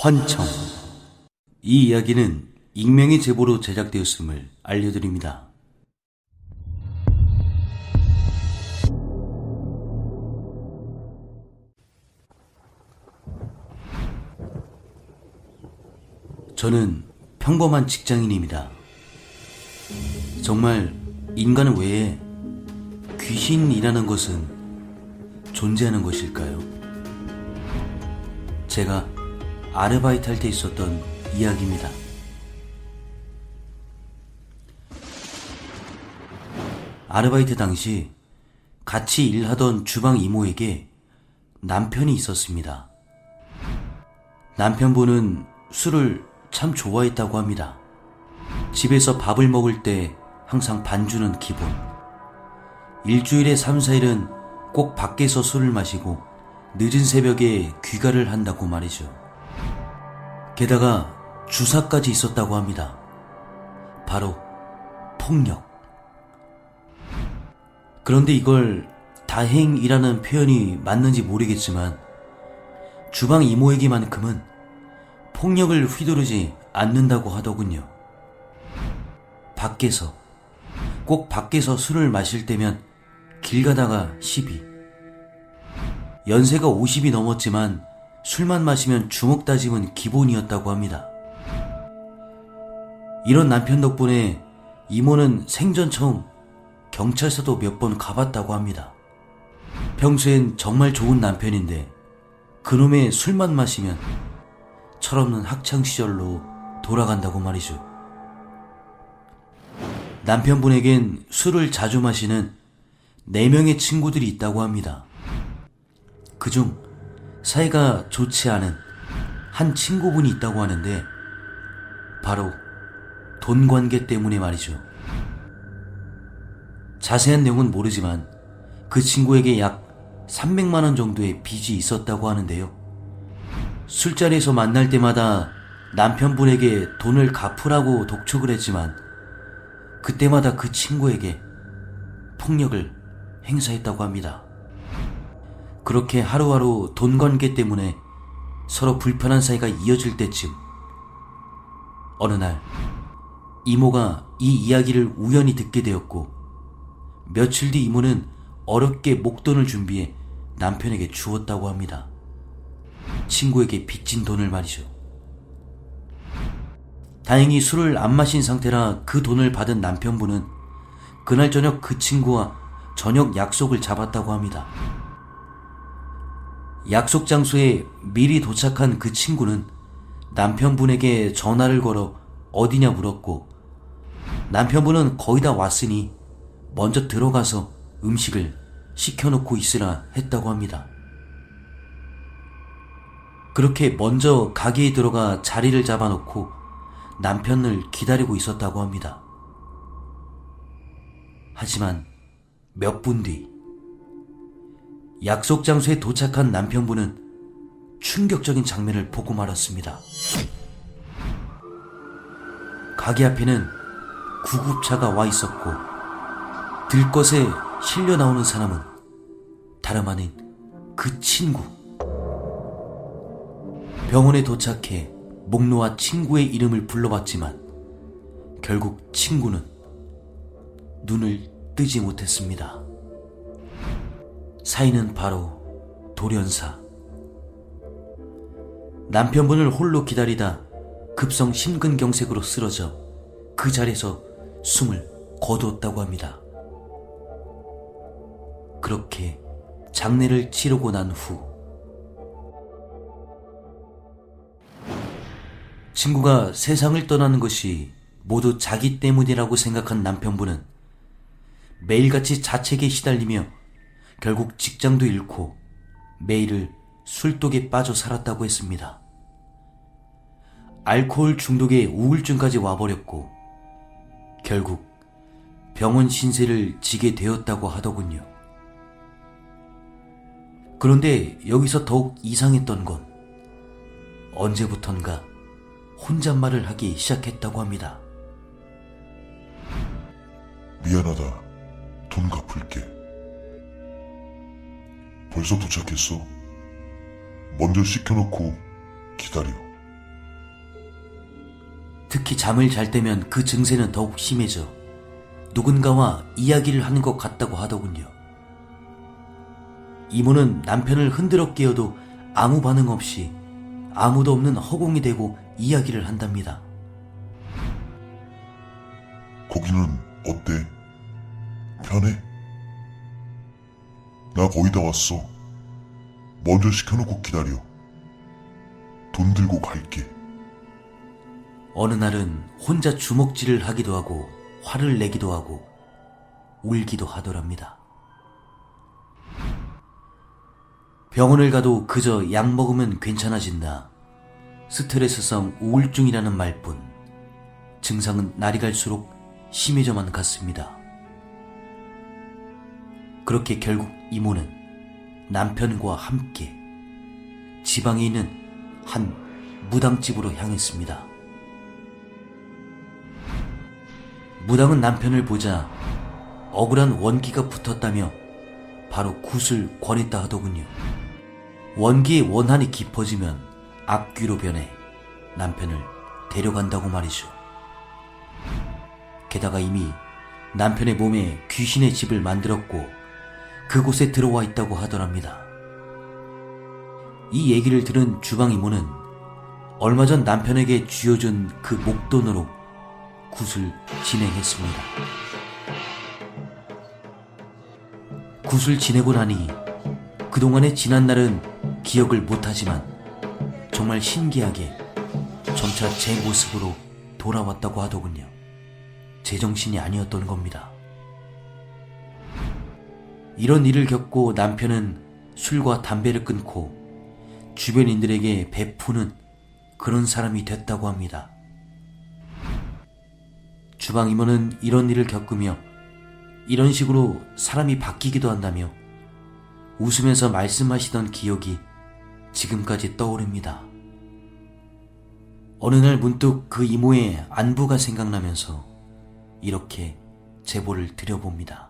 환청. 이 이야기는 익명의 제보로 제작되었음을 알려드립니다. 저는 평범한 직장인입니다. 정말 인간 외에 귀신이라는 것은 존재하는 것일까요? 제가 아르바이트 할 때 있었던 이야기입니다. 아르바이트 당시 같이 일하던 주방 이모에게 남편이 있었습니다. 남편분은 술을 참 좋아했다고 합니다. 집에서 밥을 먹을 때 항상 반주는 기본. 일주일에 3, 4일은 꼭 밖에서 술을 마시고 늦은 새벽에 귀가를 한다고 말이죠. 게다가 주사까지 있었다고 합니다. 바로 폭력. 그런데 이걸 다행이라는 표현이 맞는지 모르겠지만 주방 이모에게만큼은 폭력을 휘두르지 않는다고 하더군요. 밖에서, 꼭 밖에서 술을 마실 때면 길 가다가 시비. 연세가 50이 넘었지만 술만 마시면 주먹 다짐은 기본이었다고 합니다. 이런 남편 덕분에 이모는 생전 처음 경찰서도 몇 번 가봤다고 합니다. 평소엔 정말 좋은 남편인데 그놈의 술만 마시면 철없는 학창시절로 돌아간다고 말이죠. 남편분에겐 술을 자주 마시는 4명의 친구들이 있다고 합니다. 그중 사이가 좋지 않은 한 친구분이 있다고 하는데 바로 돈 관계 때문에 말이죠. 자세한 내용은 모르지만 그 친구에게 약 300만 원 정도의 빚이 있었다고 하는데요. 술자리에서 만날 때마다 남편분에게 돈을 갚으라고 독촉을 했지만 그때마다 그 친구에게 폭력을 행사했다고 합니다. 그렇게 하루하루 돈 관계 때문에 서로 불편한 사이가 이어질 때쯤 어느 날 이모가 이 이야기를 우연히 듣게 되었고 며칠 뒤 이모는 어렵게 목돈을 준비해 남편에게 주었다고 합니다. 친구에게 빚진 돈을 말이죠. 다행히 술을 안 마신 상태라 그 돈을 받은 남편분은 그날 저녁 그 친구와 저녁 약속을 잡았다고 합니다. 약속 장소에 미리 도착한 그 친구는 남편분에게 전화를 걸어 어디냐 물었고 남편분은 거의 다 왔으니 먼저 들어가서 음식을 시켜놓고 있으라 했다고 합니다. 그렇게 먼저 가게에 들어가 자리를 잡아놓고 남편을 기다리고 있었다고 합니다. 하지만 몇 분 뒤 약속 장소에 도착한 남편분은 충격적인 장면을 보고 말았습니다. 가게 앞에는 구급차가 와 있었고 들것에 실려 나오는 사람은 다름 아닌 그 친구. 병원에 도착해 목 놓아 친구의 이름을 불러봤지만 결국 친구는 눈을 뜨지 못했습니다. 사인은 바로 돌연사. 남편분을 홀로 기다리다 급성 심근경색으로 쓰러져 그 자리에서 숨을 거두었다고 합니다. 그렇게 장례를 치르고 난 후 친구가 세상을 떠나는 것이 모두 자기 때문이라고 생각한 남편분은 매일같이 자책에 시달리며 결국 직장도 잃고 매일을 술독에 빠져 살았다고 했습니다. 알코올 중독에 우울증까지 와버렸고 결국 병원 신세를 지게 되었다고 하더군요. 그런데 여기서 더욱 이상했던 건 언제부턴가 혼잣말을 하기 시작했다고 합니다. 미안하다. 돈 갚을게. 벌써 도착했어. 먼저 시켜놓고 기다려. 특히 잠을 잘 때면 그 증세는 더욱 심해져 누군가와 이야기를 하는 것 같다고 하더군요. 이모는 남편을 흔들어 깨어도 아무 반응 없이 아무도 없는 허공이 되고 이야기를 한답니다. 거기는 어때? 편해? 나 거의 다 왔어. 먼저 시켜놓고 기다려. 돈 들고 갈게. 어느 날은 혼자 주먹질을 하기도 하고 화를 내기도 하고 울기도 하더랍니다. 병원을 가도 그저 약 먹으면 괜찮아진다. 스트레스성 우울증이라는 말뿐 증상은 날이 갈수록 심해져만 갔습니다. 그렇게 결국 이모는 남편과 함께 지방에 있는 한 무당집으로 향했습니다. 무당은 남편을 보자 억울한 원기가 붙었다며 바로 굿을 권했다 하더군요. 원기의 원한이 깊어지면 악귀로 변해 남편을 데려간다고 말이죠. 게다가 이미 남편의 몸에 귀신의 집을 만들었고 그곳에 들어와 있다고 하더랍니다. 이 얘기를 들은 주방 이모는 얼마 전 남편에게 쥐어준 그 목돈으로 굿을 진행했습니다. 굿을 지내고 나니 그동안의 지난 날은 기억을 못하지만 정말 신기하게 점차 제 모습으로 돌아왔다고 하더군요. 제정신이 아니었던 겁니다. 이런 일을 겪고 남편은 술과 담배를 끊고 주변인들에게 베푸는 그런 사람이 됐다고 합니다. 주방 이모는 이런 일을 겪으며 이런 식으로 사람이 바뀌기도 한다며 웃으면서 말씀하시던 기억이 지금까지 떠오릅니다. 어느 날 문득 그 이모의 안부가 생각나면서 이렇게 제보를 드려봅니다.